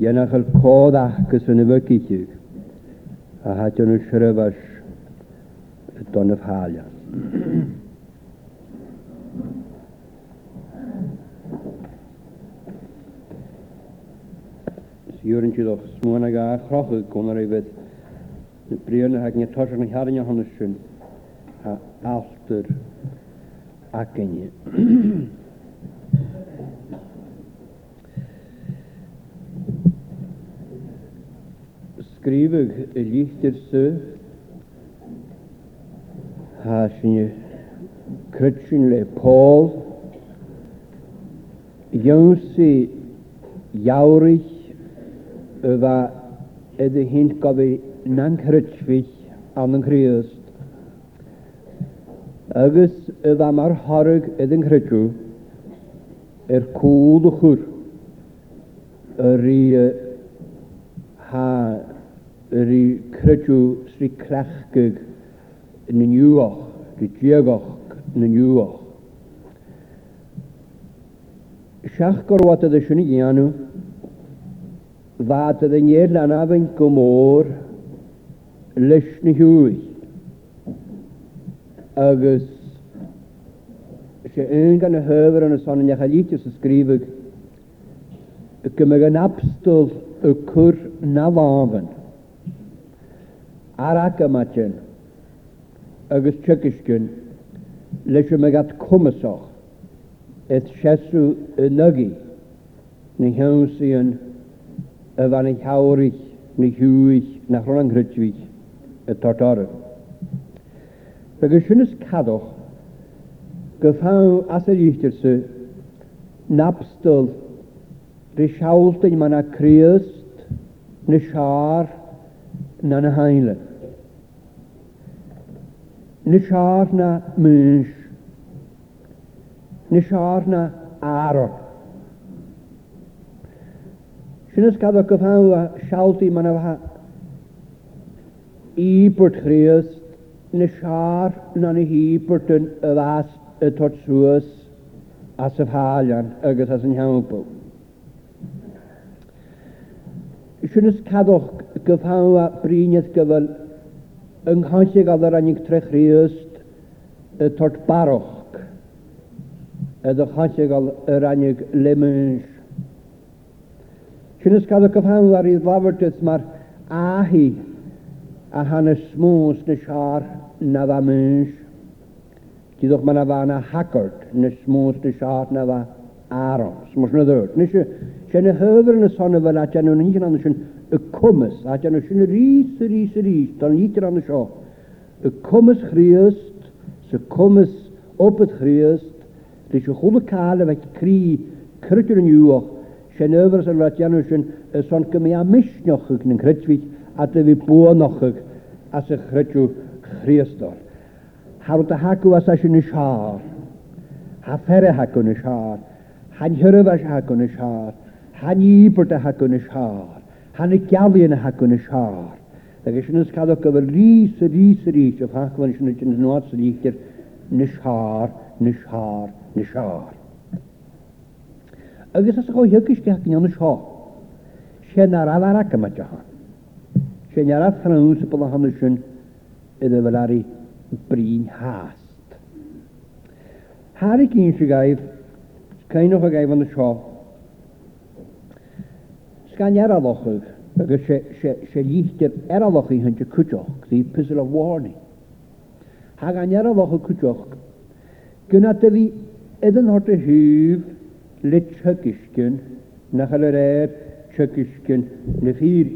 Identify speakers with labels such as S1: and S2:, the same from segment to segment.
S1: Yenach al cod achgus yn efo gydig, a hadion yn siarad y don y ffaliau. Siwr yn siwr o'ch smwyn ag a chroch y gwnnw rei fydd y brion ag yn y tosach yn y hyrin o hwnnw sy'n a alter ac yn skrifig lichtir sø har sine køtsinle Paul jønsi jaurig öva edde hint gavi nan krøtsvig annan agos y fa mar harug edden krøtju er koduchur er i ha ry crydw sri crachgyg yn y niwach, ry diagach yn y niwach. Siach gorwad ydy sy'n i gianw, ddad ydy nyer lan afyn gymor lys ni hwy. Agus sy'n un gan y hyfer yn y son yn eich iachalitius ysgrifig, gymag yn abstol y cwr na fafen aragamacin agus tuiscin leis me gat cumasach et y i nugi na sy'n y fan na hawrych, ni hiúich na chun anghrydwych, y a Fe Agus sinnas cadoch go asyr ychydig sy, nabstol, rhi de seáiltain mana creust, na siar, na na haile. Nishar na mish Nishar na aro Sin is gadfa gyfaw a sialdi ma'n efa i bwrt chriast na ni hi bwrt yn y fas y tot sŵas a sy'n agos as yn iawn bw. Sin is gadwch gyfaw a bryniad gyfal yng gael yr anig trech rhywst y tort baroch ydy gael yr anig lemynsh. Sy'n ysgad y cyfhanol ar i'r laferdydd mae'r ahi a hanes smws na siar na dda mynsh. Dydwch mae'n dda na hagart na smws na siar na dda aros. Mwys na ddwrt. Nes i, sy'n y hyfyr yn y son y fel a nhw'n hyn yn sy'n y cwmys, a dyna nhw sy'n rhys, rhys, rhys, dyna ni dyr anna sio, y cwmys chryst, y cwmys opeth chriast, rhys y chwle cael efo cri cyrdyr yn ywch, sy'n yfyr sy'n rhaid dyna sy'n y son gymi a misnioch yn yn chrydfyd, a dy fi bwanoch yg, a sy chrydw chriastol. Harwyd y hagw a sy'n y siar, a fferau hagw yn y siar, ha'n hyrfa hagw yn y siar, ha'n ibr hagw yn y siar. Hanna gealíon haún na seár. agus sinna cadh go bhar sy'n a rí a nes a nes sinna sin nó a líir na seár na seár na seár. Agus as go hiúgus ceach anna seá. sé na raharacha mateán. sé near franúsa bol hanna sin i bh leirí brín háast. Thra cín se gaibh céineh a gaibh an na seá gan se aralochig, agus sé líchtir aralochaí hanse cwtioch dí pisil a warning Ha gan aralocha cwtioch gyna dy fi edyn hort y hyf le tygysgyn na chael yr er tygysgyn na ffyr.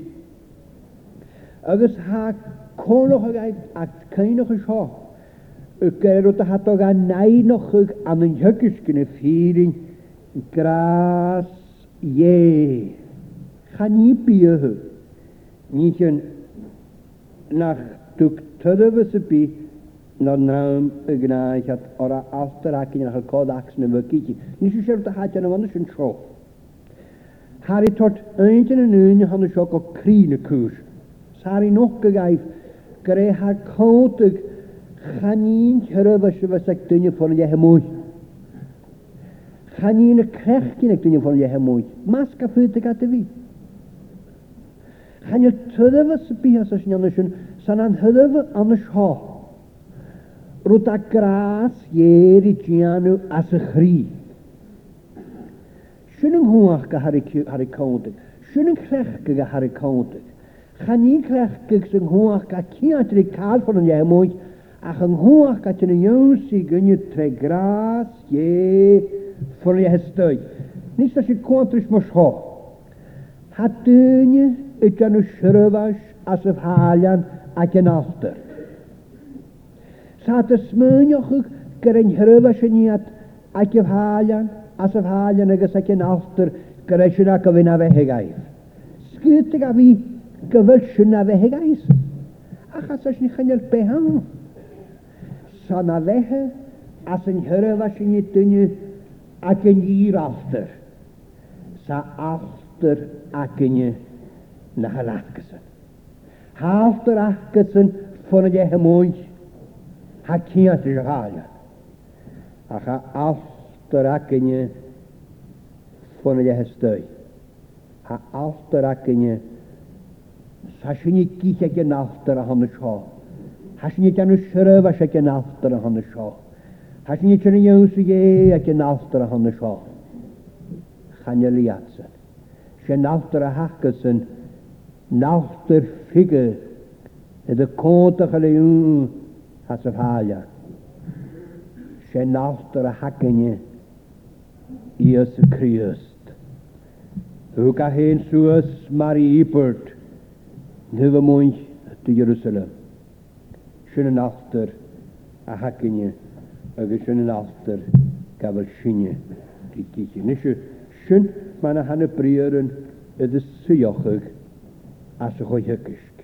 S1: Agus ha cornoch ag ag at cainoch y sio, y gair dy hato gan nainoch ag an yn tygysgyn y ffyrin gras Yeah chani Ni Nían nach dúg tuh sa bí ná nám a gnáad or a altarachcin nach códaach na bhcíí. Ní sé seirt a háte an bhana sin tro. yn tort yn na nuúne hanna seo go crí na cúr. Sáí nó go gaibh go ré ha cótaigh chanín thurah se bheits ag duine fór le hemúid. crech Mas Hanya tydaf y as ys nion ysyn, san an hydaf an ys ho. Rwyd a gras ier i gianw as y chri. Siwn yng nghwach gyda harri cowndig. Siwn yng chrech gyda harri cowndig. Chan i'n chrech gyda sy'n nghwach ga ci atri cael ffordd yn iemwyd, ac yng nghwach ga ti'n iawn sy'n gynnu tre gras ier ffordd i hestoi. Nis da si'n cwantrys mys ho. Ha dynnu ydan nhw siryfas a syfhalian a yn alter. Sa dysmyniwch yw gyda yn hyryfas yn iad a yfhalian a syfhalian agos ac yn alter gyr eisiau ac ofyn a fe hegaif. Sgydig a fi gyfyl sy'n a fe hegaif. Achas oes ni chynnyl behan. Sa na fehe as yn hyryfas yn iad dynnu ac yn i'r alter. Sa alter ac yn i'r na nachal achgasan. Haftar achgasan ffona de hymwyd, ha ciant y gael. A cha altar agynia ffona de hystoi. Ha altar agynia Sasyn i gys ag yn altar a hon y sio. Hasyn i gan y syrf as ag yn altar a hon y sio. Hasyn i gan y iaws i ag yn altar a hon y sio. Chanel i atsyn. Sy'n altar a hachgysyn nach der fige en de kota gele jung has er haja she nach der hakenje ies kriest u ka hen suas mari ipert nuwe moinch zu jerusalem shine nach der a hakenje agus shine nach der gavel shine die kitje nische meine man hanne prieren het is sujochig as go hekisk.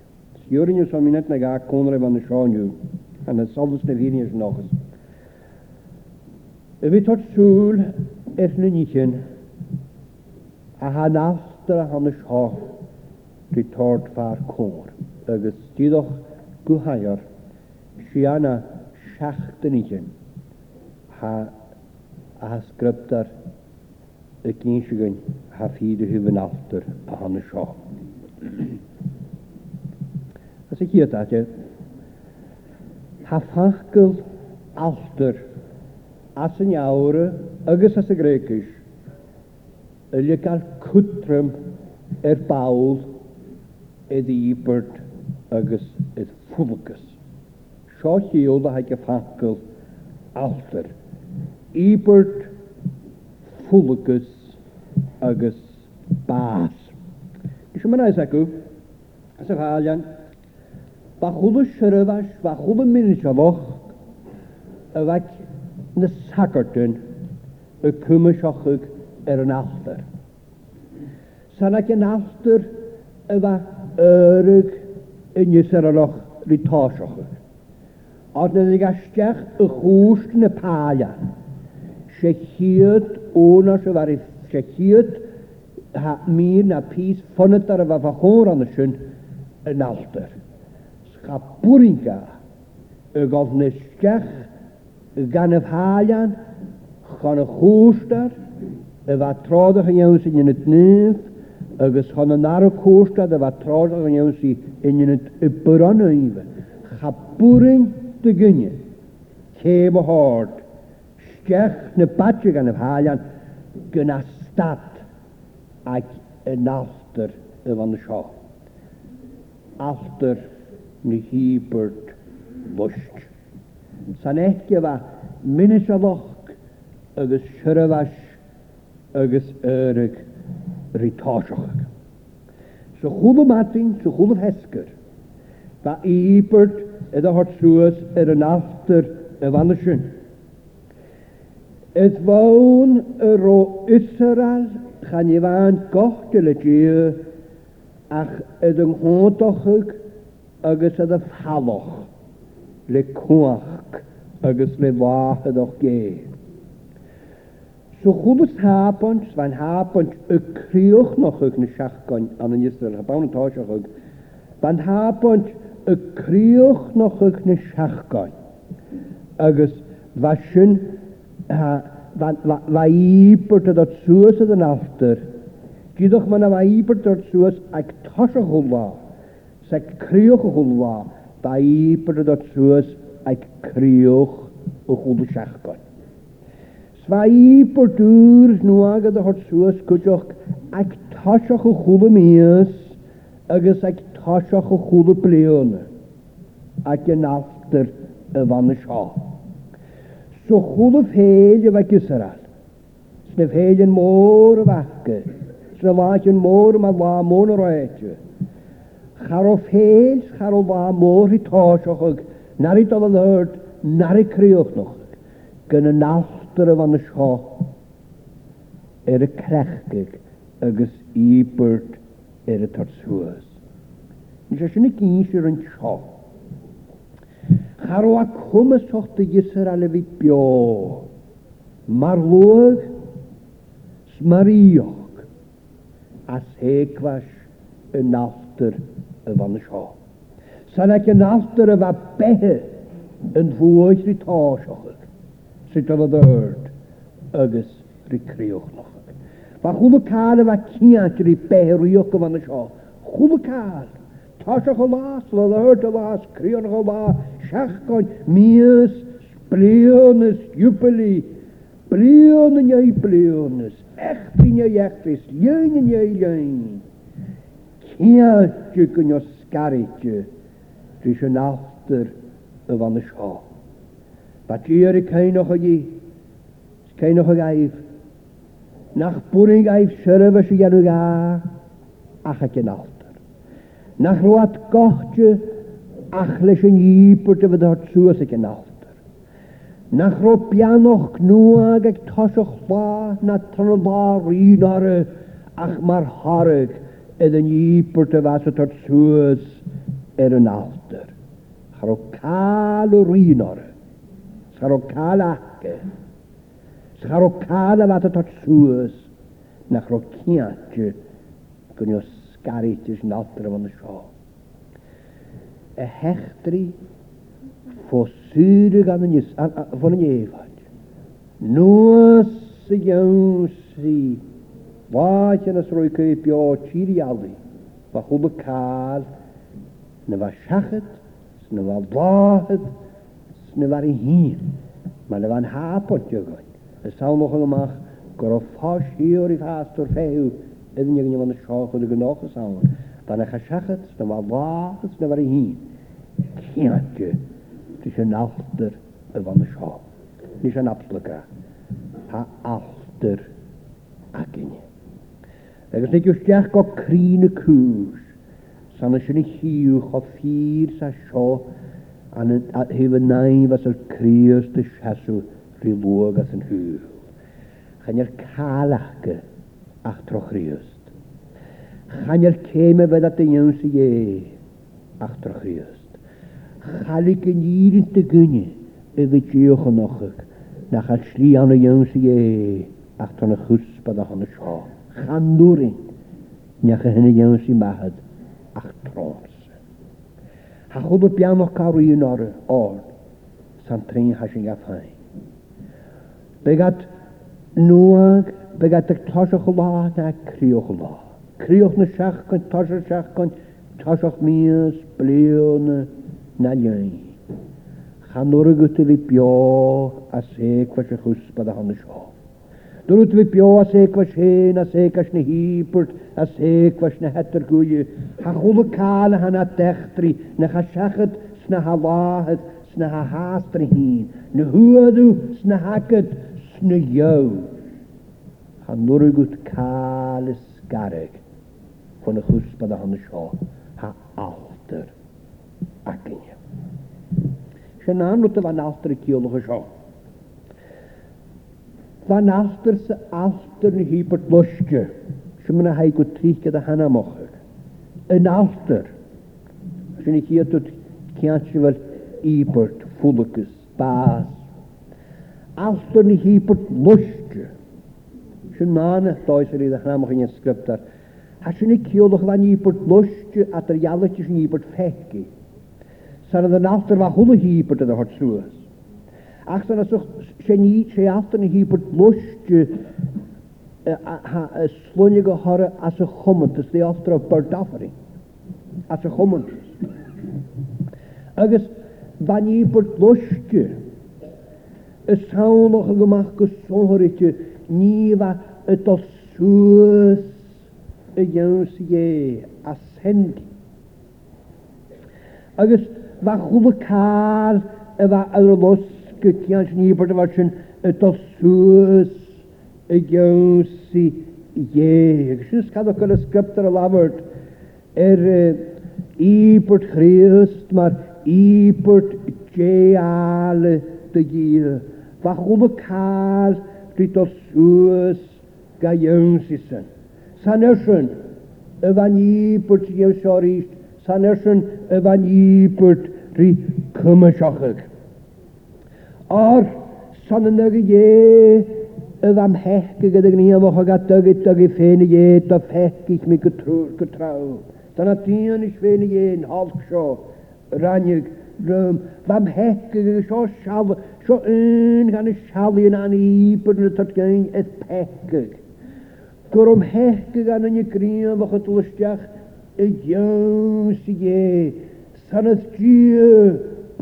S1: Jorinus som net na ga konre van de schaanju en het zelfs de viernis nog Y fi tot sŵl sul es ninichen a han aftar a han y tord fa'r cwnr, tort var gwhaior, si didoch guhajar siana schachtenichen ha a sgrybdar y gynsigyn ha fydd y hyfyn aftar a han y siop. As ik hier dat je. Hafhakel alter as yn iawr ygys as y grecus ylia gael cwtrym er bawl edd i byrd ygys edd ffwlgys. Sio hiol a haig y ffacl alter. I byrd ffwlgys agos bas. Kishmanai Es Sakalian, Bachulu Shuravash, Bachulu Minishavok, Avak shwa Sakartun, y cwmysiochwg ar yn alltyr. Sa'n ac yn alltyr yfa yryg yn ysaraloch rytosiochwg. Ond er yn ydych astiach y chwst yn y paia, se hyd o'n os ha mir na pis fonnetar a fa hor an sin yn alter. Scha bwringa y gof nysgach gan y halian, gan y chwstar, y fa trodach yn iawn sy'n yn y dnyf, agos gan yn ar y chwstar, y fa trodach yn iawn sy'n yn y bron yn ife. Cha bwring dy gynnyn heb o hord. Sgech na badge gan y halian gyna stad ac yn alter y fan sio. Alter na híbert bust. San eithge fa minis a fwch agus siyrfas agus yrg Sa So chwlw matyn, sa so chwlw hesgyr. Fa ibert ydw hort sŵas yr er yn alter y fan sio. Ydw fawn yr o Israel chan i fa'n gochtil y gyr, ach ydw yng nghontochig agos ydw y le cwach agos le fach yd ge. So chwbys hapont, sfa'n hapont y criwch noch ag na siachgon an yn Israel, ha bawn yn tosioch ag, fa'n hapont y criwch noch ag na siachgon, agos fasyn ha vaibert dat soos het en after. Giddag man vaibert dat soos ek tasha hulla. Sek krioch hulla. Vaibert dat soos ek krioch hulla shachkan. Svaibert uur nuaga dat het soos kutjoch ek tasha hulla mees. Agus ek tasha hulla pleone. Ek en after y fan y siol so y ffeil yma gysaral. y ffeil yn môr y faca, y fach yn môr yma dda môr yr oed. oedra. o ffeil, o dda môr i chwg. nar i dofod ddod, nar i criwch nhw. Gyn y nallter y fan y sio, er y crechgig agus i byrd er y tarswys. Nes eisiau ni gysir yn sioch. Harwa cwmys gysyr a alefi bio. Mar lwag, smariog, a segfas y alter y fan y sio. Sa'n ac y alter y fa behe yn fwy fwys rhi tosioch. Sut oedd y hyrd, agos rhi creoch Fa chwb y cael y efo ciant rhi behe rhi y fan y sio. Chwb y cael. Tasha cholas, la laur cholas, crion shach siachgon, mias, blionis, jupili, blion yn ei blionis, echbyn ei echbys, lyn yn ei lyn. Ciadju gyn o sgaridju, dris yn alter y van y sio. Ba gyr y cainoch o gi, cainoch o gaif, nach bwrin gaif syrfa sy'n ganw ach ac yn alt nach ruat gohtje ach leis yn iipur dy fydd o'r sŵas ag yn altar. Na ro pianoch nŵag ag tosioch ba na tranodar un ar y ach mae'r horyg edd yn iipur dy fas at hort sŵas er yn altar. Char o cael o'r un ar Char o cael ac Char o cael a fat at hort sŵas nach ro ciantje gynnyos garítis nátra an seo. E hechtri fó súre gan fan an éhhaid. Nuas sa jaí as roi go beá tíirialí ba chuba cáil ne bh seachad sna bh bláhad sna bhar i hín, me le bhan hapot jogain. Is sao amach gur á fáisiíorí háú féú iddyn nhw'n ymwneud sioch oedd y gynnwch y sawl. Dan eich asiachat, na mae wahas na fari hun. Cianadju, dwi eisiau nalder y fan y sio. Ni eisiau nabslyga. Ha alder ag un. Ac os nid yw'r siach go crin y cws, san eisiau ni hiwch o ffyr sa sio a hef y naif as yr crios dy siasw rhywlwg as yn hwyl ach trochriust. Chanel keme ved at den je ach trochriust. Chalik in ieren te gunje ag het jeoch nog ik nach al sli an de jonse je ach tan gus pa da han sha. Gaan doorin. Nach hen jonse mahad ach trots. Ha goed op piano karu in orde or. San trin hasin gafain. Begat nuag begat ag tasach lá a críoch lá. Críoch na seach gan tasach seach gan tasach mías bliona na lein. Chanor a gyda fi bio a secfa da chwsbad a hanna sio. Dwrwyd fi bio a secfa sen a secas na hipert a secfas na hetar gwyli. Ha chwlw cael a hana dechtri na cha siachad sna ha lahad sna ha hastri hyn. Na hwydw sna hagad sna iawn a ha cael y gareg fan y chwrs bydd y sio ha alter ac yn ie. Sy'n anwyd y fan alter y ciolwch y sio. Fan alter sy alter yn hi bod lwysge. Sy'n mynd a haig o trich gyda hana mochyd. Yn alter. Sy'n i chi atwyd ciansi fel ibert, ffwlygus, bas. Alter yn hi bod lwysge. Siwnána dóisir íad a chrámachin an scriptar. Tá sinna ceolach bhain ípurt luiste a tar jaalaiste sin ípurt feici. San an aftar bha thula hípurt a thart suas. Ach san sé ní sé aftar na hípurt luiste slunne go thora as a chumantas dé aftar a bardafaring as a chumantas. Agus bhain ípurt luiste is sáach a gomach go sóhairíte niva etos suus egensie ascendi. Agus va chuva car e va arlos que kian ni pertavachin etos suus egensie ie. Gus kada kala scriptor lavert er ípert Christ mar ípert jeale de gie. Va chuva car Christos us gajönsisen. Sanösen evanipert jevsorist, sanösen evanipert ri kymysachig. Ar sanönnöge je yf am hecg gyda gni am ochr ag atyg i ffein i et a ffech i'ch mi gytrwyr gytraw. Da na dyn i'ch ffein i ein halg sio, ranig, rym, fam hech gyda sio siaf Sio yn gan y sialu yna ni bod yn y todgain eith pecgyg. Gwr o'm hechgyg an yn y grin fach o dylystiach y iawn sy'n ie. Sanad gyr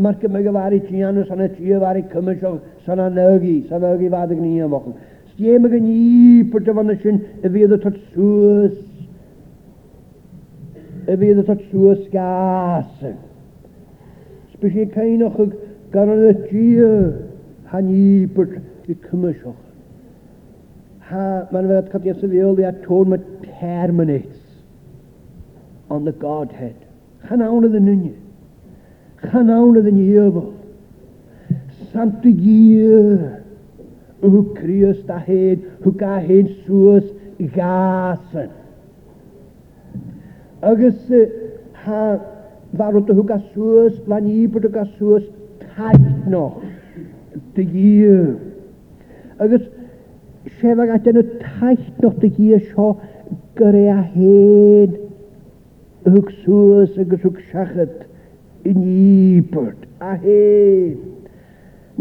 S1: mae'r gymryd o fari tian o sanad gyr fari cymys o sanad nygi, sanad nygi fad y grin fach. Siem ag yn i bod y fan y sy'n y fydd y tot sŵs. Y fydd y tot sŵs gas. Sbysig cain o'ch gan yn y dîr han i bod i cymisioch. Ha, mae'n fe cael ei asefiol i atôn mae terminates on the Godhead. Chan awn ydyn nhw'n ni. Chan awn ydyn oedd yn iefol. y gyr. Hw crios da hen, hw ga hen sŵs gasen. Agus eh, ha farwyd hw ga sŵs, lan i bod hw ga sŵs, caithno, dy gyr. Agus, sefag at yn y taithno dy gyr sio gyrra a hen hwg sŵs agos hwg siachad yn ibert a hen.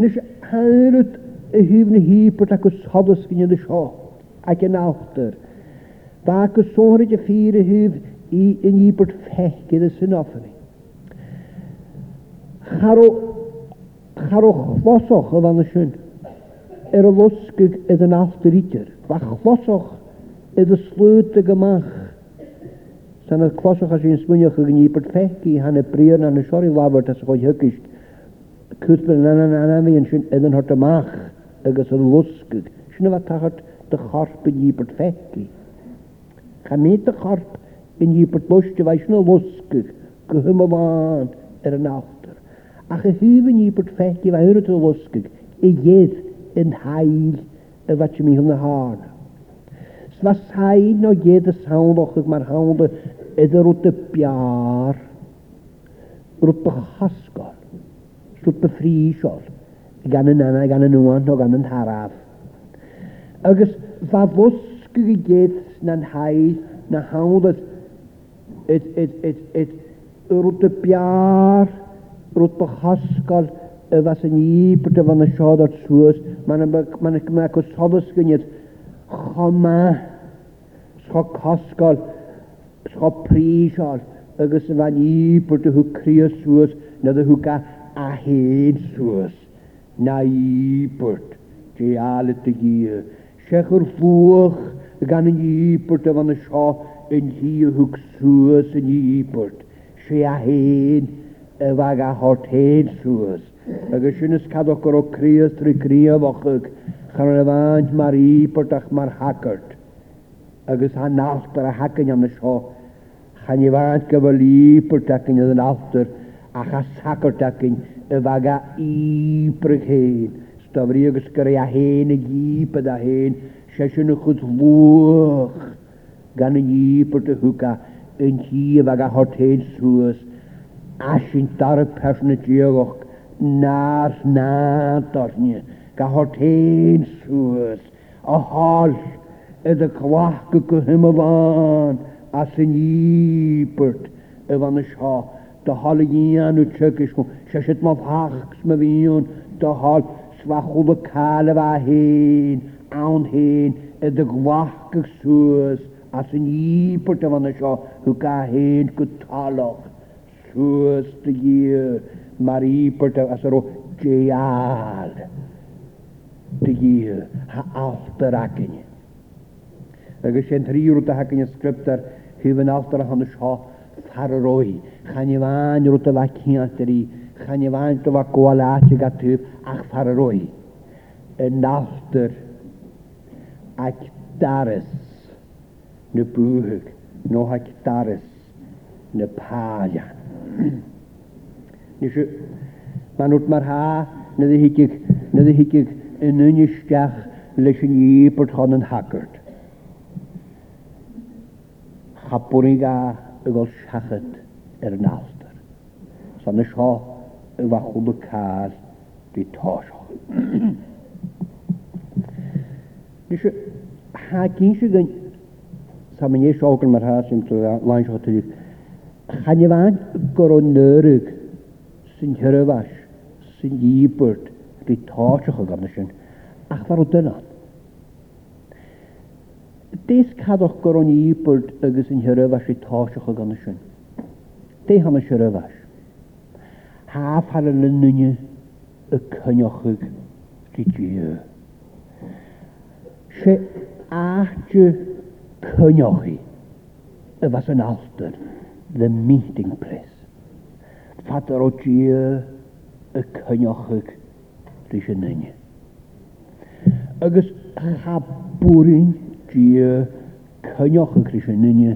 S1: Nes hanrwyd y hyf hyfn hibert ac os hodos gyn yn y sio ac yn awdur. Da ac os sôryd y ffyr y hyf i yn ibert fech gyda synofyn. Charo charochlossoch o fan y syn. Er y losgig edd yn allt after eater. Fachlosoch edd y slwyd y gymach. Sa'n y closoch as i'n smynioch ag yn i bod fegi han y bryr na'n y siori lafod as o'i hygysg. Cwthbyn na na na na fi yn sy'n edd yn hort y mach ag as y losgig. Sy'n yma tachart dy chorp yn i byd fegi. Chamid dy chorp yn i byd lwysg y faes yn y losgig. Gyhym o fan er yn after a gehuwen je bod vet je uit o loskig, i jed yn hael y wat je mi hwnna haar. Sfa sain o jed y sawn ochig maar hande edder rot de piar, rwyd de haskol, rwyd de ffrisol, gan y nana, gan y nŵan, o gan yn haraf. Agus fa fosgyg i gyd na'n haid, na hawn y rwyd y biar, rúpa haskal bheits an íperte bhana seádart suas, mana me go sodascunneiad chomá sá cascal sá prísáil agus a bhain íperte thu críos suas na a thuca a héad suas na ípert gyr. Sech yr Sechar y gan an íperte bhana seo in híthúg yn i ípert sé a héad E y fag a horteid llwys. Agus sy'n ysgadwch o'r crias trwy criaf fochyg, chan o'r efaint mae'r i portach mae'r hacart. Agus ha nalt ar a hacan am ysho, chan efaint gyfal i portach yn ydyn altar, a chas hacart acyn y fag a i brych hen. Stafri agus gyrru a hen y bydd a hen, sesiwn y chwyd fwch gan y gipad y hwca, yn chi y fag a horteid llwys asyn dar persna diogach nás ni, ga hortéin suas a hall id a chhlacha go himán a san ípert a bhana seo de hall íanú tuis go se si má hachs ma bhíon de hall swachola cála a héin an héin i de ghlacha ydw as an ípert a bhana seo chu ga héin go siwstig Marie porta asro geal tigil ha after akin agus sé tríú a hakin skriptar híhan aftar han seo tharrói chaneháin ruta a chéantarí chaneháin to a goáte a tú ach tharrói en naftar ag daris na búhug no ag daris na pájan Nisi manút mar há na hiic na hiic in nuisteach leis an ípertchan an hagart. Chapúí ga a gáil seachad ar an nástar. San na seo Nes bhaúla ha dí táseo. Nisi há císe gan sa man é seágan mar há sim láin seo Channehain gur an nörug sin thurahhais sin díbert rí táisecha gan sin ach war duna. Dééis cadch gur an íbert agus in thurahhais í táisecha gan sin. Dé hanna sirahhais. Thaf har le nunne a cneochuig ridí. sé áte cneochaí a bheit an altar. the meeting place. Fadar o dia y cyniochig rys yn yna. Agus cha bwrin dia cyniochig rys yn yna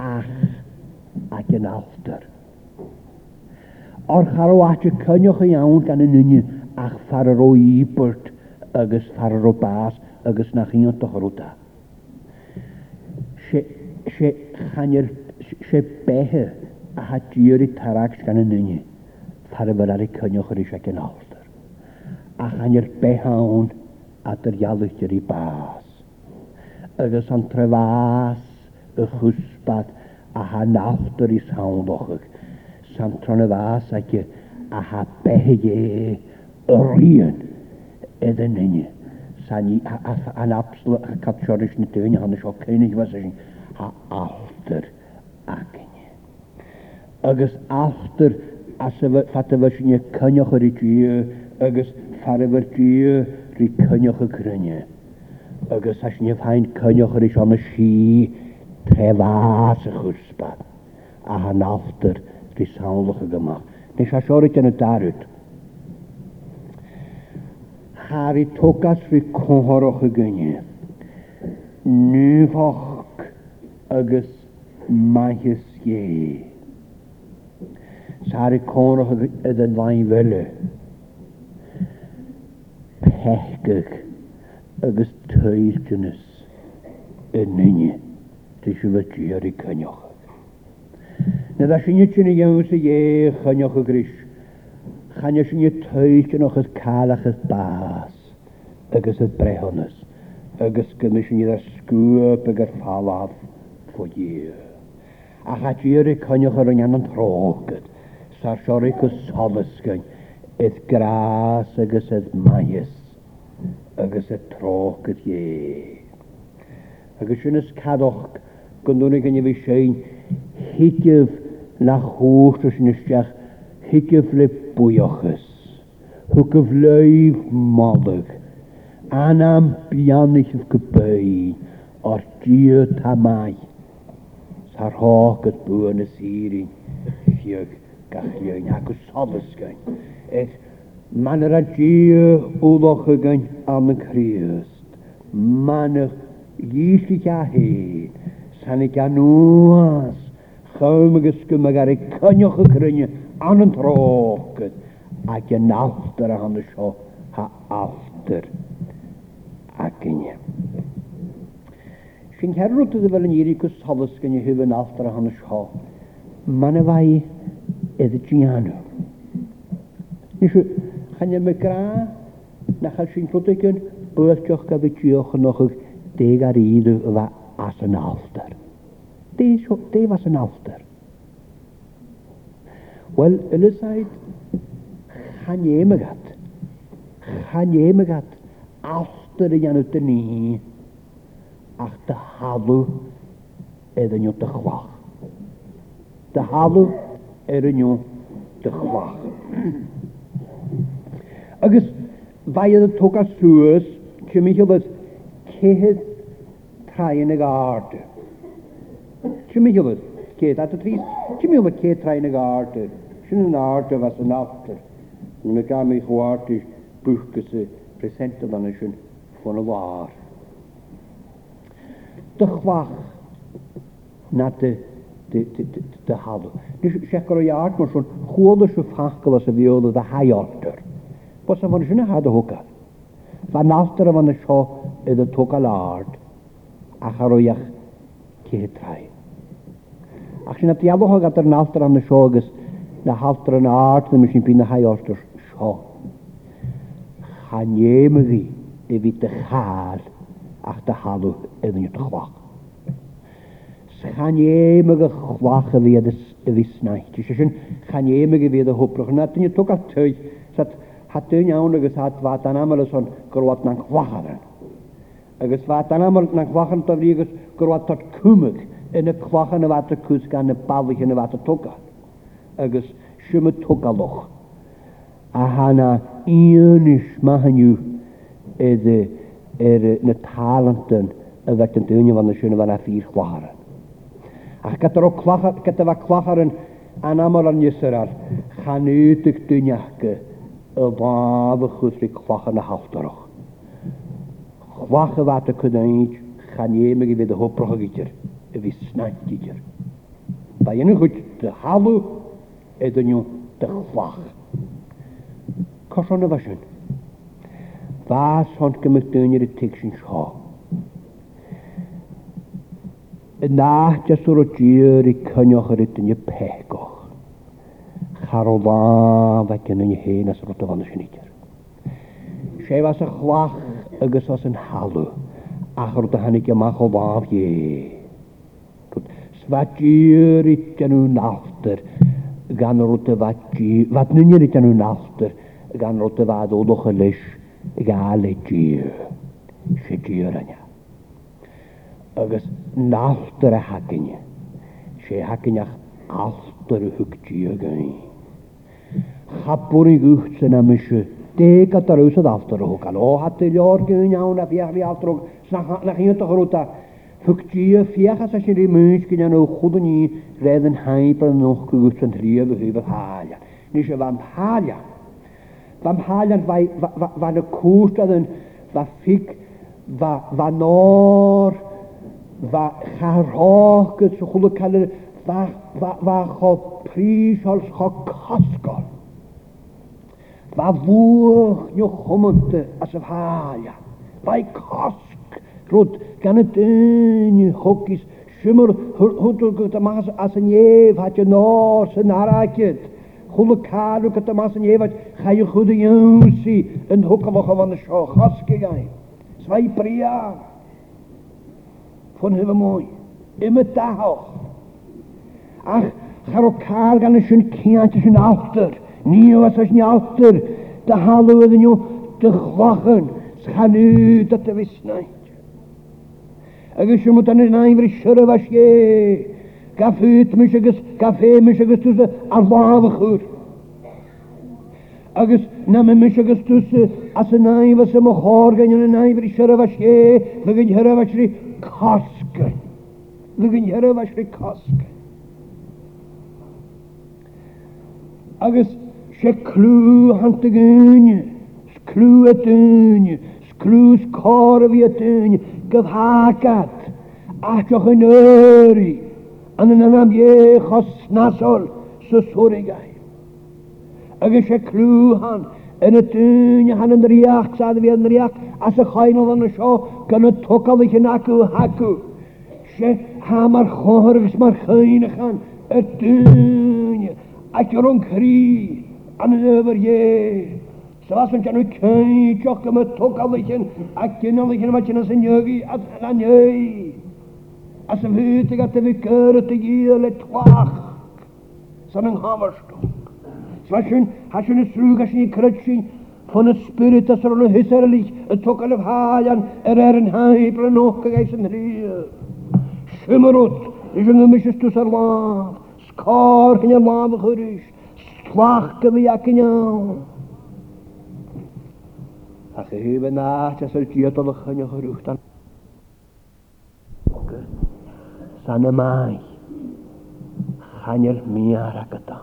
S1: ach ac yn alter. O'r charo at y yn iawn gan yn yna ach farer o ibert agus farer o bas agus na chi'n dochr o da. Se, chanyr sé béthe a ha dúí tarach gan na nunne tarbal ar i cynnioch ar i seic yn altar. A chanir behawn a dyr ialwychtyr i bas. Agus o'n trefas y chwsbad a ha nawchtyr i sawn o'ch bochog. Sa'n tron y fas ac a ha behege yr un edrych yn nyni. Sa'n i an absl a'n capsiorys na dyn i hannes o cynnig fas a altar acinne. Agus aftar as fatabha sinne cynnioch ar i agus farfyr dwi rhi cynnioch y grynie. Agus as sinne fain cynnioch ar i sian y si trefas y chwrsba. A han aftar rhi sawnlwch y gymach. Nes as orit yn y darwyd. Harri togas rhi cynghorwch y gynnie. Nyfach agus maithis ge. Sari cwrwch ydyn yn fain fylu. Pechgych agos tyir gynnys yn nynnu. siw sy'n fyddi ar ei cynnioch. Na dda sy'n ychyn i gymys sy'n ie chynnioch y gris. Chanio sy'n ytyn tyir gynnioch ys calach ys bas. Agos y brehonys. Agos gymys yn ytyn sgwb agos falaf. for years a chadíir i cynnwch yr an yn trog. Sa'r siori go ysgyn, eith gras agos eith maes, agos eith trog ydi e. Agos yn ysgadwch, gyndwn i gynnu fi sy'n hygyf na chwrt os yn ysgach, hygyf le bwyoch ys. Hygyf leif moddog, anam bianych yw gybein, o'r diod a maeth. Sa'r sarhach at buan y sir siri, gallu gallu'n ac y sobys gyn. Et man yr adio wloch y gyn am y Crist, man yr y i gael hyn, san y nŵas. chawm y ysgym ag ar y cynnioch y crynio an yn troch, gyd. ac yn alter a hann y ha alter ac yn ym. Sin cerrwt iddo fel yn iri cwys hofys gan i yn altar a hanes ho. Mae'n fai edrych chi'n gianw. Nisw, chan yma gra, na chael sy'n rhwydig yn bwyltioch gaf i diolch yn ochr deg ar un o yfa as yn altar. Deg as yn altar. Wel, yn y ylysaid, chan yma gat. Chan yma gat. Altar yn yna dyn ni ac dy halw er yn yw dy chwach. Dy halw er yn yw dy chwach. Agus fai ydy tog a sŵs, cym i chyfod cehydd traen ag ard. Cym i chyfod cehydd at y tris, cym i chyfod cehydd traen ag ard. Sy'n yn ard o fas yn after. Yn y gam i chwart i bwchgys y presentol anna sy'n ffôn o war dy chwach na dy dy hafl. Nid siacar o iart mae'n sôn, chwod o siwfachgal os y fi oedd y hai orter. Bos a fan sy'n had o hwgad. Fa naltar a fan y sio ydy tog a ard a char o iach cihitrai. Ac sy'n adiadol hwg adar naltar am y sio agos na haltar yn ard ddim sy'n byd na hai orter sio. Chaniem ydi, efi dy chad ach da halw iddyn nhw'n chwach. Chan ie myg y chwach y ddisnau. Ti eisiau sy'n chan ie myg y fydd y hwbrwch. Na dyn i tog at twy. Sat hatyn iawn agos hat fat anamol os o'n gyrwad na'n chwach ar Agos fat anamol na'n chwach yn tofri agos gyrwad tot cwmwg yn y chwach yn y fad y cwsg yn y bafych yn y fad y toga. Agos sy'n y togalwch. A hana un ysma hynny iddi er na talenten a bheit an dúine van nasúna bhna fír chláran. Ach gata bh chlácharan an amar an nníar chaúteach dúneachcha a bháh chusrí chlácha na hátarach. Chhlacha bheit a chunaid chanéime go bhéad a hoprochaítear a bhí snaintíidir. Ba dhéanana chuid de halú é donniu de chhlach. Cosna bheisiún bás hon gymysdúinir tig sin seo. Y nach jaswr o dîr i cynnioch yr ydyn i'r pegoch. Charol dda fe gynnu ni hen as roedd o fan ysyn idir. Sef as y chlach agos as yn halw. Ach roedd o hannig yma o dda ie. Sfa gyr i gen i'n alter, Gan o'r o gyr, fad nyn dynnyr gen i'n alter, Gan o'r o fa ddolwch y leis gael ei gyr, si gyr ania. Agus náltar a hakinne, sé hakineach altar a hwg gyr gyn. Chabwyr i gwyllt sy'n am eisiau, deg at ar ywsad altar o hwgan, o hati lior gyn iawn a fiach li altar hwg, na chi'n ydych rwta. hwg gyr fiach as asyn rhi mwys gyn iawn o chwdwn i redd yn haib yn nwch gwyllt sy'n rhi a fydd hwf y halia. Nes y fan halia, Vam haalan vai, va, y cwrt oedd yn fa ffig, fa, fa nor, fa charog, y chwlw cael fa, fa, fa cho pris o'r cho cosgol. Fa fwch nio chwmwnt a sy'n haia. Fa i cosg, rwyd gan y dyn i hwgis, Siwmr hwdwg gyda mas a sy'n ef, hat y nos yn aragyd. Chwle car ook het de maas en je wat ga je goede jonsie in hoekelog van de schaal gas gegaan. Zwei pria van hele mooi. Immer daar hoog. Ach, chai o car gan y sy'n ciant sy'n alter. Ni o as sy'n alter. Da halw ydyn nhw dy chlochen. Sganw dat y fusnau. Ac sy'n mwyd yn y nain fyr sy'n rhywbeth gaféitmis agus gaféimis agus tú ar bháha chuúr. Agus na me mis agus tú as a naimh sem a hágan an naimhí serah sé le gin hearh srí casca. Le gin hearh srí casca. Agus sé clú hananta gúne, sclú a dúne, sclús cá a bhí a dúne, gohthcad, ateach an éirí ananam ye chasnasol susurigay. Agus se clúhan yn y dyn han yn riach, sad fi yn riach, as y chaenol yn y sio, gan y togal eich yn acw hacw. Se ha mae'r chohor agos mae'r chyn ychan, y dyn, ac yr o'n cri, an y dyfer ie. Sefas yn ganw cyn, joc am y togal eich yn, ac gynnal eich yn yma, gynnal sy'n ygi, at hyd i gael att gyr y kör att det gäller tvakt. Som en hammarstång. Så jag skön, har skön struga sin krutsin från ett spirit som hon hissar lik y tog av hajan er är en haj på en åka i sin ryer. Skymmer åt, det är en mysig stussar lav. Skar kan jag lav och hörrish. Slakka gyfi jacken jag. Ach, A heb een nacht, dat is het jetelige en je gerucht aan. san mi sanamai hanyer miarakata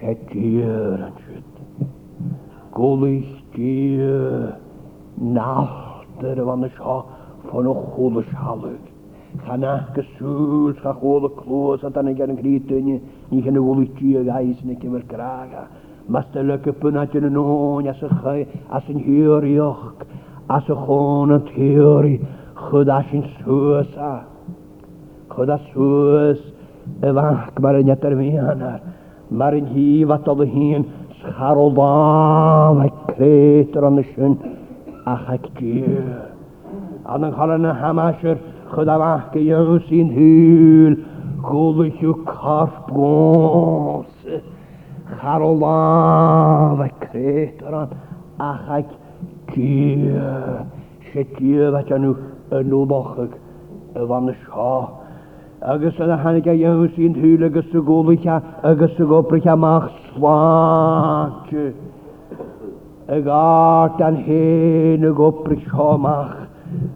S1: şekiyor anşut gulihtiyor nahtır vanı şah fanı hulu şalık Chanach gysŵl, cha chôl y clwys, a dan yn gan yn gryd yn ni chyn y wlydi y gais yn y cymryd graga. Mas dy lyg y bynnag yn y nôn, as y chai, as yn och, as y chôn yn teori, خدا شین خدا سوس وقت بر نتر میان بر جی و تبهین سخر و بام و کریت را نشون اخکی همه شر خدا وقت که سین هیل گوزش و کارف گوز سخر و بام و کریت شکیه y fan y sio. Agus yna hannig a dhéh sín thuúla agus sa ggólacha agus sa gopricha amach sláte. A gart an hé na goprichomach,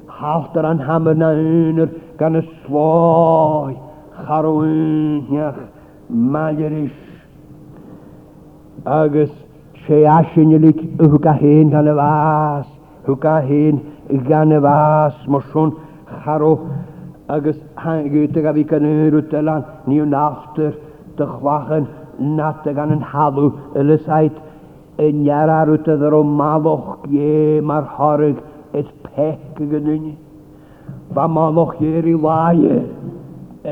S1: Hátar an hamer na únar gan na sláid charúneach maidiris. Agus sé aisinelik a thuca héin gan na gan y fas gan y fas morsiwn charw agus hangwytig a fi gynnyr wyt ylan ni yw naftyr dychwachan nat gan yn halw ylysaid yn iarar wyt ydyr o maloch ie ma'r horig et pec y gynnyn fa maloch ie'r i waie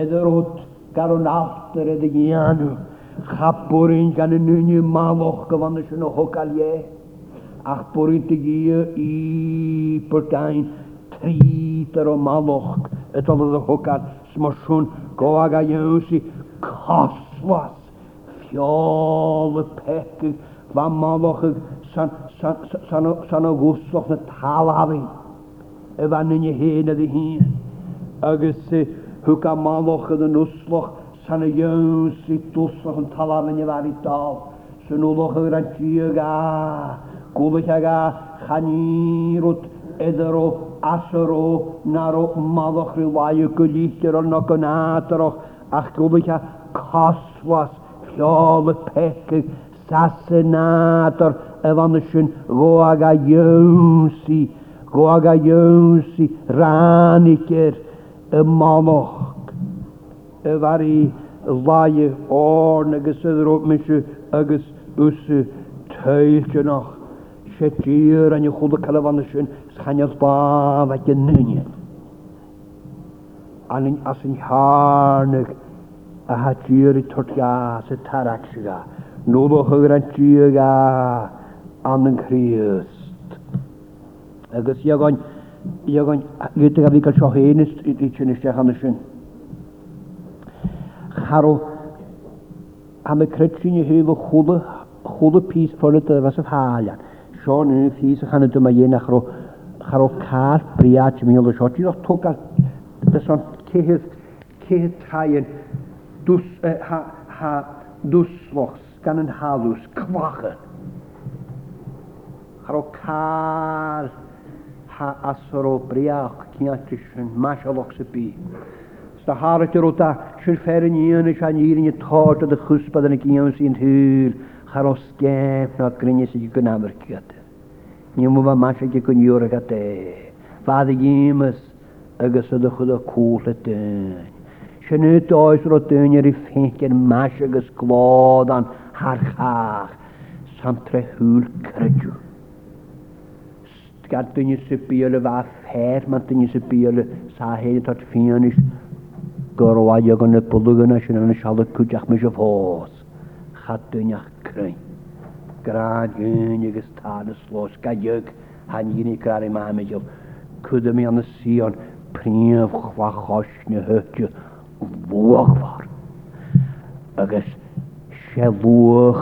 S1: ydyr wyt gar o'n aftyr ydy gianw chapwrin gan yn nynnu maloch gyfannus yn o hogal ie ach bwyd y gyr i bwrgain trid ar o maloch y dolodd y hwgar smosiwn goag a ywsi coswas fiol y pecyn fa maloch san, san, san, san o gwsloch na talafi y fan yn y hyn ydy hun agos y hwg maloch yn y nusloch san y ywsi dwsloch yn talafi yn dal sy'n wloch yn rhan tiag a Gwbwyllaga chanirwt edero asero naro maddoch rywaiw gwylltir o'n nog yn adaroch ach gwbwylla coswas llol y pecyn sasynador efan ysyn goag a ywsi goag a ywsi ranicir y maddoch y fari ddau o'r nagys ydro mysio agos ysio teillionoch sé tír an chuda calhhana sin chanead bá bheit nune. Anin as yn hánig a ha tír i tortga sy taraxiga. Nôl o hygra tíga an yn Christ. Agus iagoin, iagoin, gyda gafi gael siohenis i ti'n eisiau am y credsi'n i hef o pys y fysa'n Sean yn ffys a chan ydym mae un achro charo car briad mi oedd y sio. Dwi'n o'ch tog ar beson cehydd, tai yn dws, e, ha, ha, dwsfoch, gan yn halws, cwachyn. Charo car ha asro briach cynatysyn, mas o loch sy'n byd. Sta harat yr o da, sy'n ffer yn un eisiau nirin y tord o dy chwsbad yn y gynnyw sy'n hwyl хароске открынись и кунамер кигате. Ниму ва маша ки кун юрагате. Фады гимас агасада худа кулатын. Шыны тойсро төнери фенкен маша гас клодан хархах. Самтре хул кырджу. Sgar dyn ni sybiol y fa ffer, mae dyn ni sybiol y sa hyn tot fion is gorwadio gan y bwlwg yna sy'n yna sialad cwjach mis y chatúneach cruin. Gráún agus tádas slós ga dheog ha dine gar maimeil. Cuda mí anna síon príomh chhlaáis na thuú bhuahhar. Agus sé luch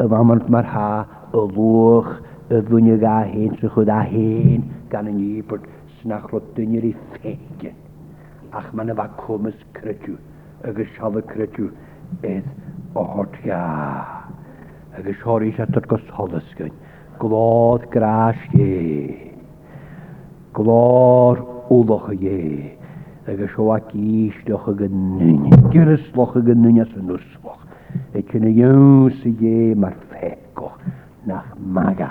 S1: a bhamant mar há a luch a bhúne ga hén sa chud a héin gan an nípert snach le duineí ffegin. Ach man a bha cumas agos agus sefa creú éiad ortga. Agus sóirí sé tu go tholascuin, Glád grás dhé. Glár úlacha dhé, agus seo a cíisteach a gannne. Dúnas locha gannne san nuslach. E cinna dhéú sa dhé mar féco nach maga.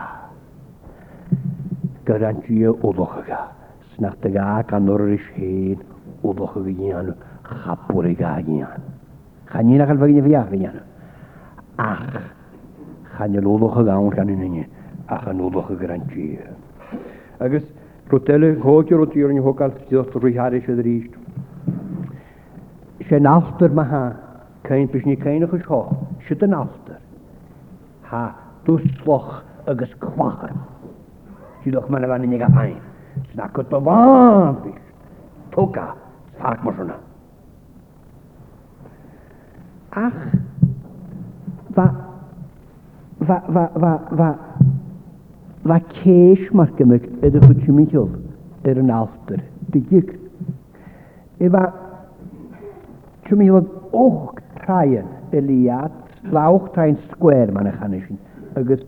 S1: Garantí úlachaga, snach da gá an orir is héin úlacha bhí an chapúra gáíán. Chanin fagin galfa gyda fi ahrian. Ach, chanil olwch y gawn rhan yn yni, ach yn olwch y gran ti. Agus, rwtele, hoger o tir yn yw hogal ffyddoch rwy haris ydr eist. Se nalter ma ha, cain bys ni cain o'ch ysho, sydd yn nalter. Ha, dwsloch agus cwachan. Sydd o'ch ma'n efo'n unig a fain. Snac o dy fan, bys. Toga, sarc mor hwnna ach va va va va va va keis markemek ed mynd chwtimichol er yn alter digig e mynd chwmichol och traen eliad lauch traen square man eich anesin agos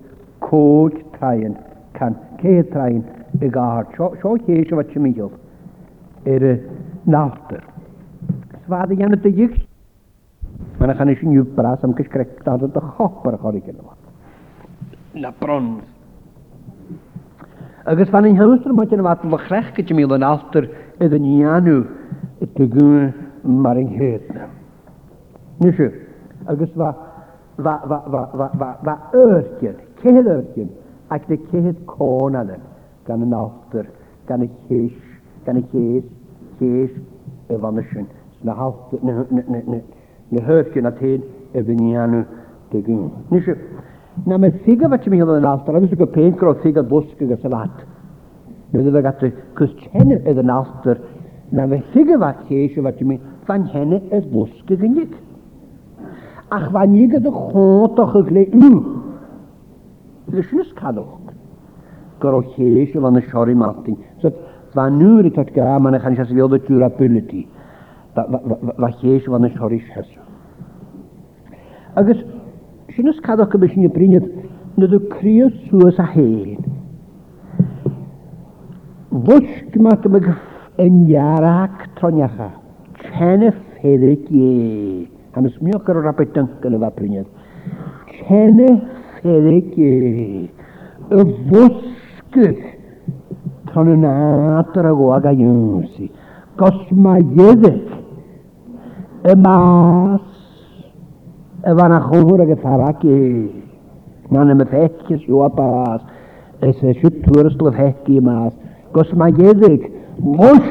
S1: cwg traen can ceir traen y gahar sio keis o fa chwmichol er y nalter Svaði jannu digig Mae'n achan eisiau niw bras am gysgrecta da yn dychop ar y chori gen Na brons. Agus fan ein hynny'n mae gen i fath yn gyda mi yn alter iddo ni anw y tygwn mar yng nghyd na. Nisio, agus fa, fa, fa, fa, fa, fa, fa, yrgyn, cehydd yrgyn, ac dy cehydd con anem gan yn alter, gan y ceis, gan y ceis, ceis, y fan ysyn. Na halter, na, na, na, na, ne hörkin att hed te gyn. nish na me figa fach mi hodan altar avis ko pain kro figa boske ga salat ne da gat cys chene ed an altar na me figa fach hesh fach mi van henne es boske genik ach fan van jige de khoto gekle u de shnis kadoch goro hesh fan y siori martin Fan nŵr i tot at ga eich anisio ich o wilde durability Вахеш ван шориш хес. Agus sin is cadach go sin brinnead na do crio suas a héin. Bhuiic má go anhearach troneacha, Chena féidirric é, Hanas mío gur rapetan go le bh brinnead. Chena féidirric é, a bhuiic tro na aga Gos mas van a khulgur ge taraki nan me fekkes jo apas es es turstle fekki mas gos mae gedik mus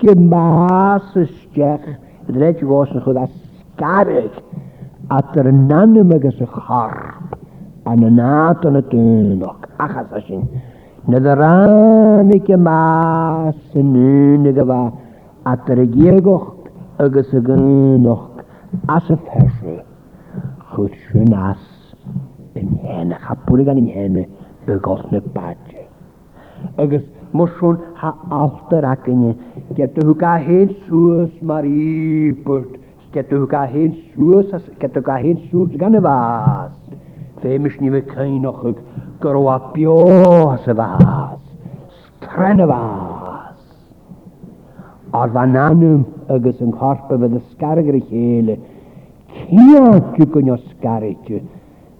S1: ge mas stech dret was no da skarik at er nan me ge se har an nat an tunok achas asin ne der an ke mas nu ne ge va at er ge goch agus a gannach as a ferse chud sin as in henne chapú gan in henne begas na badje. Agus morsún ha aftar acinne getu ga hen suas mar ípurt getu ga hen suas getu ga hen suas gan y fas. Femish ni fe cainochig gyrwa bios y fas. Stren y fas ar fan anwm agus yn corp y fydd ysgarig ar eich chéle. Cia ti gwn o sgarig ti.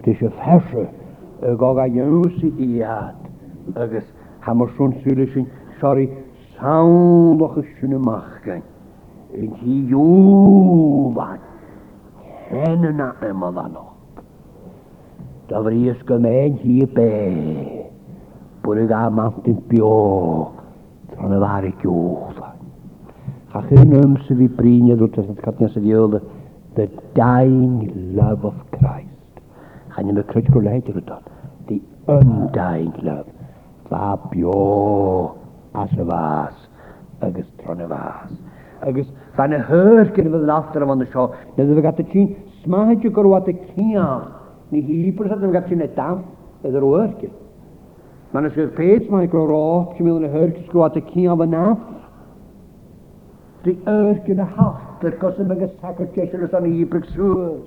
S1: Rys y fersa y goga ywys i iad agus hamar sôn sylwys yn sori sawl o'ch ysyn y machgan. Yn hi ywfan. Hen yna ymol anno. Da fri ysgymen hi be. Bwyd y gael mawnt yn bio. Tron y farig ywfan. Ha hynum sydd i brinio drwy tesnod catnia sydd i ylda. The dying love of Christ. Cha'n yma cryd gwrleid yr ydod. The undying love. Fa bio as y fas. Agus tron y fas. Agus fan y hyr gyda fydd yn after am ond y sio. Nid ydw i gata ti'n smahed yw gorwad y ciam. Ni hi brysad yn gata ti'n edam. Ydw i'r gyda. Mae'n ysgrifft peth mae'n gwrwad. Ti'n meddwl yn y hyr gysgrwad y cyn o'n after. Dwi earth gyda halter gos yn bygyr sacrificial os o'n i bryg sŵs.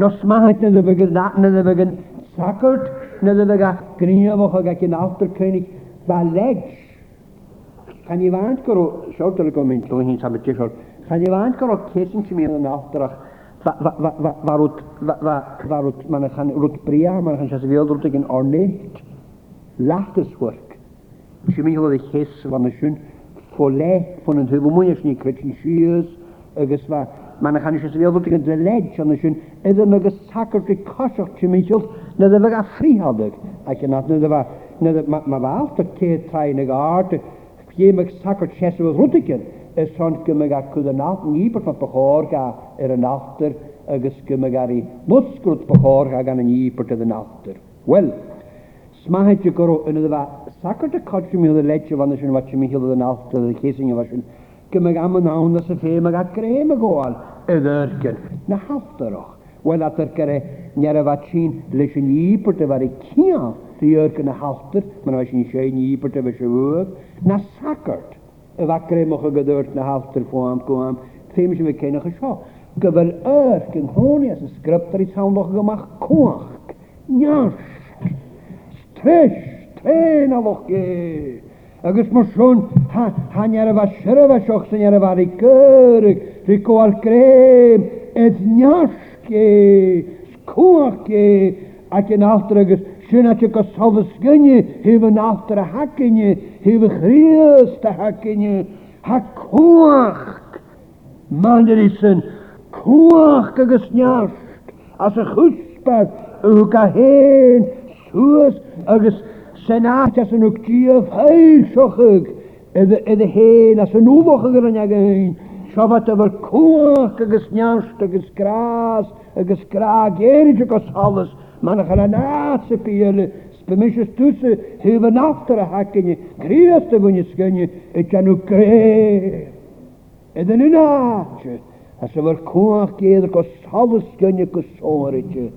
S1: Nos maith na ddebyg yn dat na ddebyg yn sacrt na ddebyg a gynio fo chog ac yn awdr cynnig baleg. Chan i fant goro, siol dyl gwmyn llwy hi'n samet jesol, chan i fant goro cesyn sy'n mynd yn awdrach farwyd mae'n chan rwyd bria, mae'n chan sias fiol rwyd ag yn ornit. Lachtes work. Si'n mynd i hwyl i ches fan y siwn, verleg von den Höbermunischen kritisiert, es war man kann ich es wir wirklich der Ledge und schön edhe mir gesackert die zu mich auf da da war frei hatte ich na da war na der ma war auf der Kehr treine Art je mir gesackert schesse was rutigen es schon gemeg a kuda nacht nieber von behorga er nachter agus gemeg a muskrut behorga gan nieber te de nachter well smahet je goro in der Sacr de codri mi oedd y leitio fan ysyn fach mi hil oedd yn alt oedd y fach yn am yn awn ys y ffeim ag at grem y gol Na halt yr och. Wel at yr gyre nyer y fach sy'n leis yn ibr dy fari cian dy yrgyn y halter mae'n fach sy'n sy'n ibr dy fach ywyg. Na sacr y fach grem o'ch ag ydyrt na halter ffwam gwam ffeim sy'n fe cenach y sio. Gyfer yrgyn as y sgryptar i sawn o'ch gymach cwach. Ja. Strish ten a lochge. Agus mar sôn, hanner a fa syr y fa sioch sy'n ar y fa rigyrig, rigo ar grem, edd niasge, sgwage, ac yn altra agus sy'n at y gosod ysgynnu, hyf yn altra a hyf y chriast a hagynnu, ha cwach, mander isyn, cwach agus niasg, as y chwsbad, yw hen, sŵs agus Sen acht as yn ygdiaf heilsochig, iddo hen as yn wfochig yn ag ein, siofat efo'r cwach agos nianst agos gras agos grag erig agos halus, man ach yna nas y pielu, Bemisjes tussen hebben achter hakken, kreesten van je schunje, het kan ook kreeg. En dan een naadje, als ze weer koen keer, als alles schunje, als zorretje,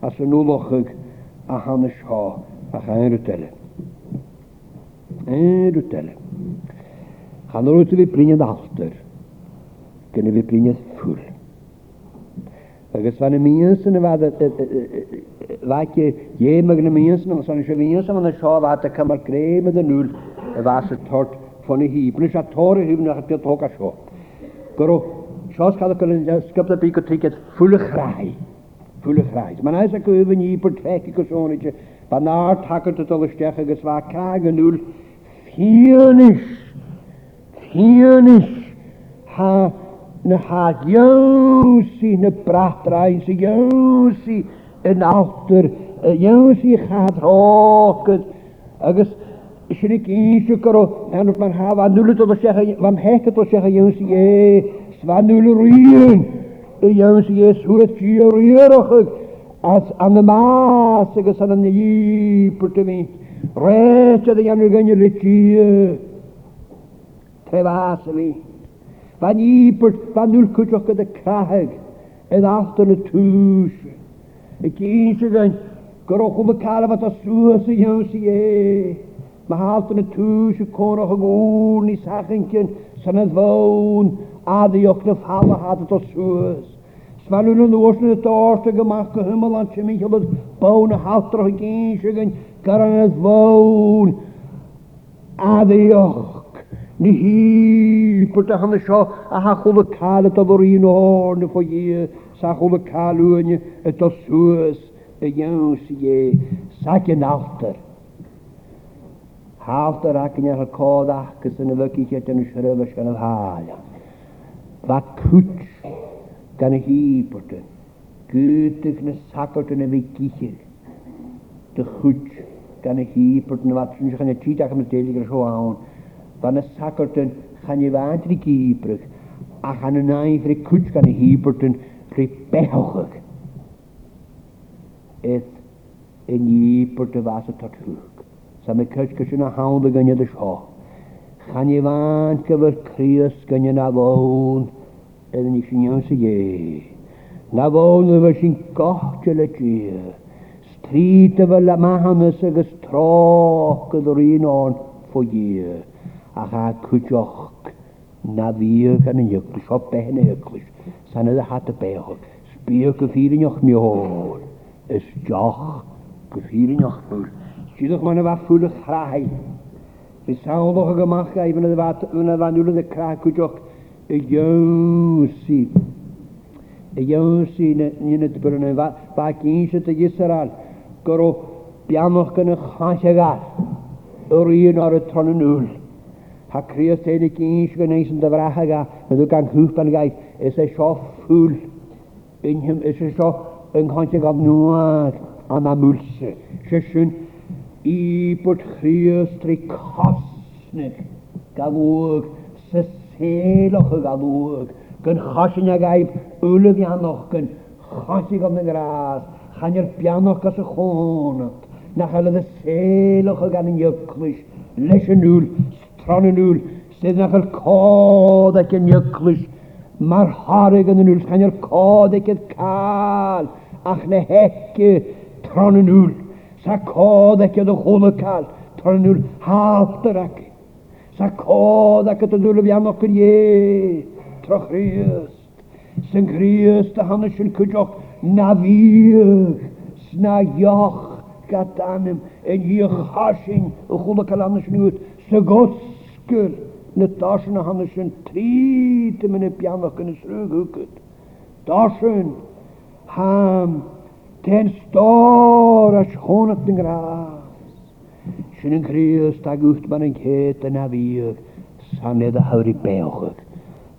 S1: als ze nu lachig, aan de schaal, aan gaan tellen. Rutele. Han har ute vid brinjen alter. Kunne vi brinjen full. Og Svanne Mjønsen var det var ikke hjemmegende Mjønsen, og sånn ikke Mjønsen, men det sa var at det kan være grei med det null, det var så tørt, for det hybner, så tåre hybner, at det tåker så. Går og så skal det kunne skapte bygge til et fulle grei pulasráid. Man is a go bhan í per treki go sóide ba ná takart a dolisteach agus bha ca anúil fianis Fianis ha na ha josi na brathrain sy josi yn alter josi gaat hoket agus sin ik ísio go an man ha van nŵl to sech van heket to sech josi e svan nulle ruien sy'n ei yr jans Jesu et gyrirachig, as an y mas agos an y nipr dy mi. Rhaid ydy anw gynnyr y gyr. Trefas y fan Fa pwrt fan nŵl cwtioch gyda crahig, yn aftan y tŵs. Y gyn sy'n gyn, gyrwch o'n y at y sŵas y jans sy'n ei Mae yn y tŵs y cwrwch y gŵr ni sachin cyn, sy'n y ddawn, a ddiwch na ffala hadad o sŵas. Svalun yn osan y tawrsta gymasg hymol an chymin chylodd bawn a haltrach yn gynsig yn garan as fawn. Addiog. Ni hi, bwydach yn y sio a hachol y cael y dafod un o'r na fo ie. Sachol y cael yn y do sŵs y iawn sy'n ie. Sac yn altar. Haltar ac yn eich codd ac yn y ac yn y siarad ac yn hael. Fa ac gan hípate, gúteach na sacarte na bheith giiche de chuúd gan hípert na wat chana tíach na déige soáin, Ba na sacartain channe bhhaintri gíbrech a chana naimhre chuúd gan hípertain ri bechaach. It i y fas bhesa tatúg. Sa me gysyn sin hawdd y gynnydd y sio. Chan bhhaint go gyfer críos gynnydd na bhún, ni sy'n iawn sy'n je. Na wonen we gyr. kochtele y fel yma la ag ys troch gyda een o'n fo je. A cha kujoch na fyr gan en juklis op ben juklis. San de at y behog. Sbio gyffir yn mi hoor. Ys joch yn joch voel. Siedoch man wa voelig graai. Vi saoch gemacht even de wat van de kraak kujoch. Iousi. Iousi nyn y byrwn yn fa gynsa dy gysaran. Goro biamwch gan y chasiagas. Yr un o'r tron yn ŵl. Ha crios tein y gyns gan eis yn dyfrachaga. Nid yw gan hwf gan gaif. Ys e sio ffwl. Unhym ys e sio yng Nghansiag o'n nwag. Am amwlse. Sysyn i bod crios tri cosnig. Gawog sys seelach ga luog gun chasin a gaib ulig anoch gun chasig am yn ras chanir pianoch gas y chonach nach alle de seelach gan yn jöklis leis yn ŵl stron yn ŵl sydd nach chael cod ac yn jöklis mae'r harig yn ŵl chanir cod ac yn cael ach na hecy, tron yn ŵl sa cod ac yn y cael tron yn ŵl halter ac sa cod ac ydyn nhw'n fiam ac yn ie, tra chriest, sy'n chriest a hannes yn cydioch na fyr, sna ioch gadanym, en hier hasing, y chwlwch al hannes yn ywyd, sy'n gosgyr, na dasyn a hannes yn trid yn mynd y biam ac yn ysrwg hwgyd. Dasyn, ham, ten stor as honat yn Sy'n yn da gwyllt ma'n yn cet yn afiog, san edda hawr i beochog.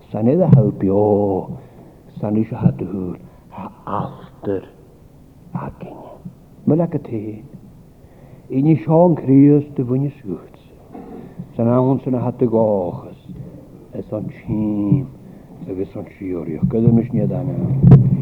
S1: San edda hawr bio, san eisiau hadw hwyr, a alter a gynia. Mae'n ag y te, i ni Sion Chrius dy fwyni sgwts. San awn sy'n hadw gochas, es o'n tîm, sef es o'n siwrio, gyda mis ni edrych